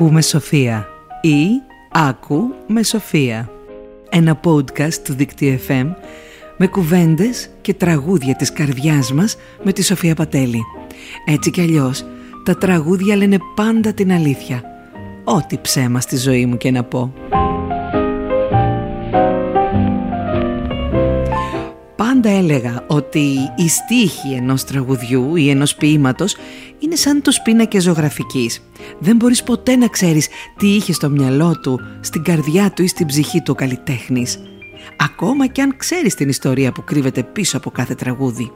Ακούμε Σοφία ή Άκου με Σοφία. Ένα podcast του Δικτύου FM με κουβέντες και τραγούδια της καρδιάς μας με τη Σοφία Πατέλη. Έτσι κι αλλιώς, τα τραγούδια λένε πάντα την αλήθεια. Ό,τι ψέμα στη ζωή μου και να πω. Πάντα έλεγα ότι η στίχη ενός τραγουδιού ή ενός ποίηματος είναι σαν τους πίνακες ζωγραφικής. Δεν μπορείς ποτέ να ξέρεις τι είχε στο μυαλό του, στην καρδιά του ή στην ψυχή του ο καλλιτέχνης. Ακόμα και αν ξέρεις την ιστορία που κρύβεται πίσω από κάθε τραγούδι.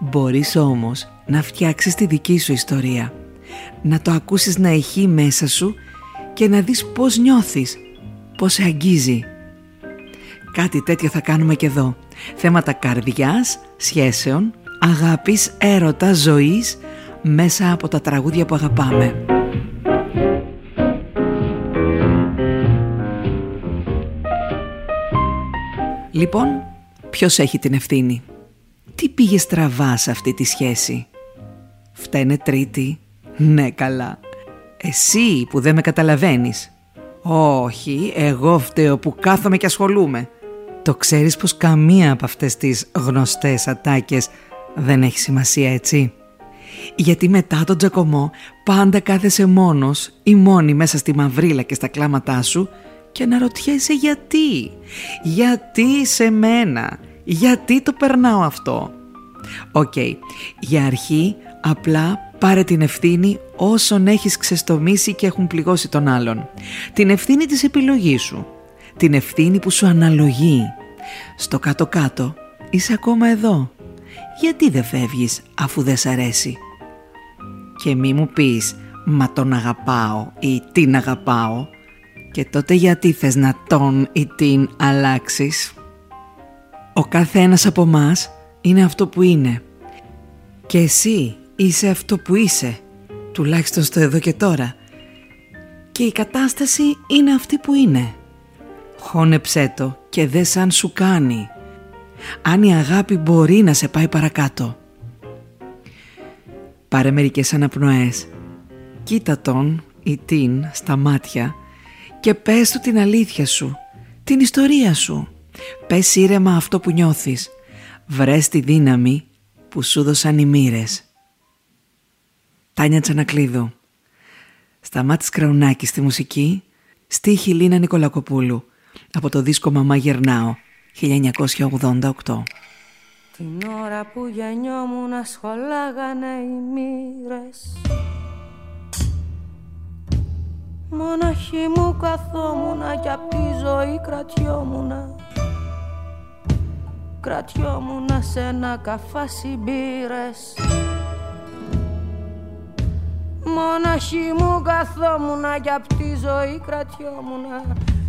Μπορείς όμως να φτιάξεις τη δική σου ιστορία. Να το ακούσεις να ηχεί μέσα σου και να δεις πώς νιώθεις, πώς σε αγγίζει. Κάτι τέτοιο θα κάνουμε και εδώ. Θέματα καρδιάς, σχέσεων, αγάπης, έρωτας, ζωής μέσα από τα τραγούδια που αγαπάμε. Λοιπόν, ποιος έχει την ευθύνη; Τι πήγε στραβά σε αυτή τη σχέση; Φταίνε τρίτη. Ναι καλά. Εσύ που δεν με καταλαβαίνεις. Όχι, εγώ φταίω που κάθομαι και ασχολούμαι. Το ξέρεις πως καμία από αυτές τις γνωστές ατάκες δεν έχει σημασία έτσι; Γιατί μετά τον τσακωμό πάντα κάθεσαι μόνος ή μόνη μέσα στη μαυρίλα και στα κλάματά σου και αναρωτιέσαι γιατί. Γιατί σε μένα. Γιατί το περνάω αυτό. Οκ, για αρχή απλά πάρε την ευθύνη όσων έχεις ξεστομίσει και έχουν πληγώσει τον άλλον. Την ευθύνη της επιλογής σου. Την ευθύνη που σου αναλογεί. Στο κάτω-κάτω είσαι ακόμα εδώ. Γιατί δεν φεύγεις αφού δεν σ' αρέσει; Και μη μου πεις «Μα τον αγαπάω» ή «Την αγαπάω» και τότε γιατί θες να τον ή την αλλάξεις; Ο καθένας από μας είναι αυτό που είναι. Και εσύ είσαι αυτό που είσαι, τουλάχιστον στο εδώ και τώρα. Και η κατάσταση είναι αυτή που είναι. Χώνεψέ το και δε σαν σου κάνει. Αν η αγάπη μπορεί να σε πάει παρακάτω. Πάρε μερικές αναπνοές. Κοίτα τον ή την στα μάτια και πες του την αλήθεια σου, την ιστορία σου. Πες ήρεμα αυτό που νιώθεις. Βρες τη δύναμη που σου δώσαν οι μοίρες. Τάνια Τσανακλείδου Σταμάτης Κραουνάκης στη μουσική Στίχη Λίνα Νικολακοπούλου Από το δίσκο «Μαμά Γερνάω» 1988 Την ώρα που γεννιόμουν σχολάγανε οι μοίρες. Μοναχή μου καθόμουνα κι απ' τη ζωή κρατιόμουνα. Κρατιόμουνα σε ένα καφάσι μπύρες Μοναχή μου καθόμουνα κι απ' τη ζωή κρατιόμουνα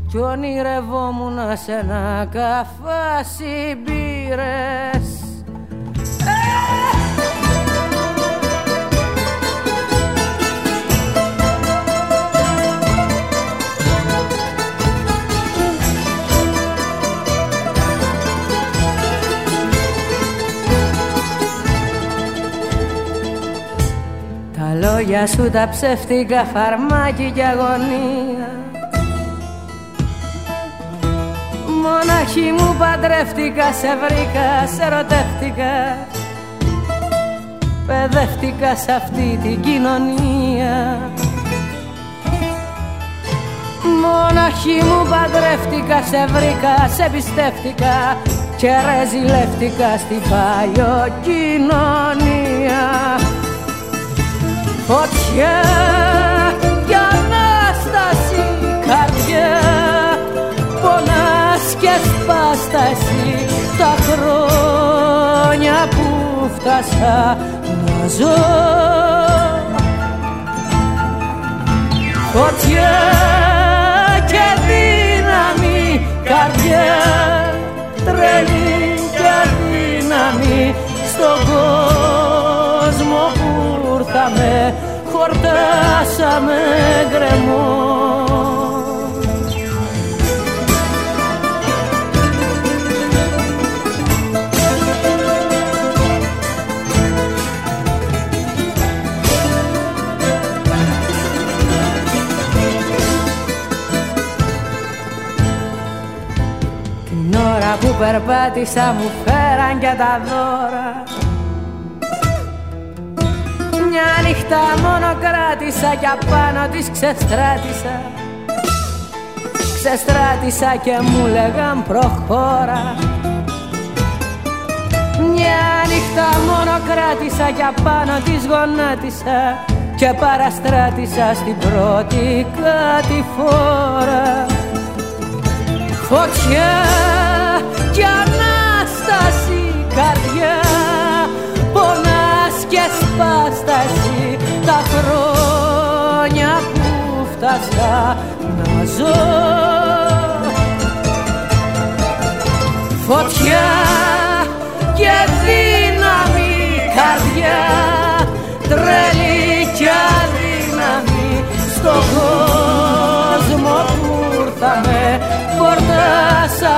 Κι ονειρευόμουνα σε ένα καφάσι μπύρες λόγια σου τα ψεύτικα φαρμάκι και αγωνία Μοναχή μου παντρεύτηκα, σε βρήκα, σε ερωτεύτηκα. Παιδεύτηκα σε αυτή την κοινωνία. Μοναχή μου παντρεύτηκα, σε βρήκα, σε πιστεύτηκα και ρεζιλεύτηκα στην κοινωνία. Φωτιά σπάσταση τα χρόνια που φτάσα να ζω. Φωτιά και δύναμη καρδιά τρελή και δύναμη στον κόσμο που ήρθαμε χορτάσαμε γκρεμό περπάτησα μου φέραν και τα δώρα. Μια νύχτα μόνο κράτησα και απάνω της ξεστράτησα. Ξεστράτησα και μου λέγαν προχώρα. Μια νύχτα μόνο κράτησα και απάνω της γονάτισα και παραστράτησα στην πρώτη κατηφόρα Φωτιά και Ανάσταση καρδιά. Πονάς και σπάσταση τα χρόνια που φτάσα να ζω. Φωτιά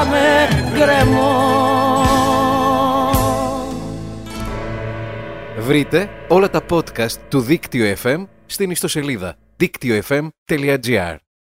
φορτάσαμε γκρεμό. Βρείτε όλα τα podcast του Δίκτυο FM στην ιστοσελίδα δίκτυοfm.gr